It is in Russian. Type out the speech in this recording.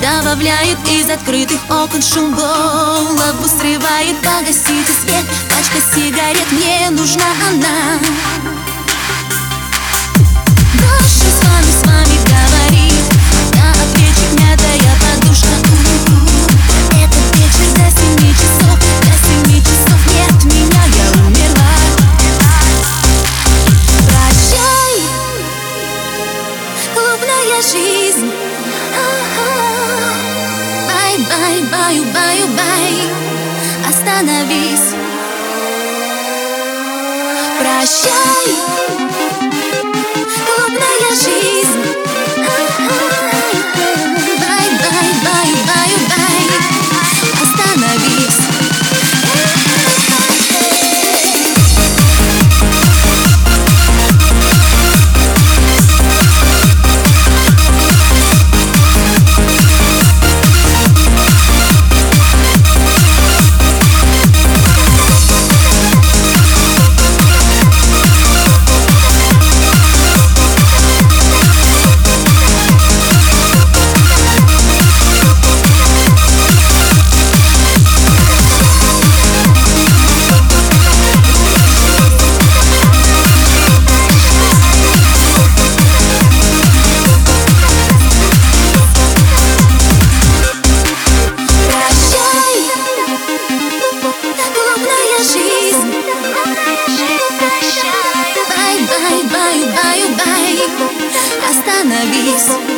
Добавляет из открытых окон шум. Голову Срывает, погасите свет. Пачка сигарет, мне нужна она. Дальше с вами, с вами говорит. На плечи мятая подушка. Этот вечер до семи часов. До семи часов нет меня, я умерла. Прощай, клубная жизнь баю, баю, бай. Остановись. Прощай peace.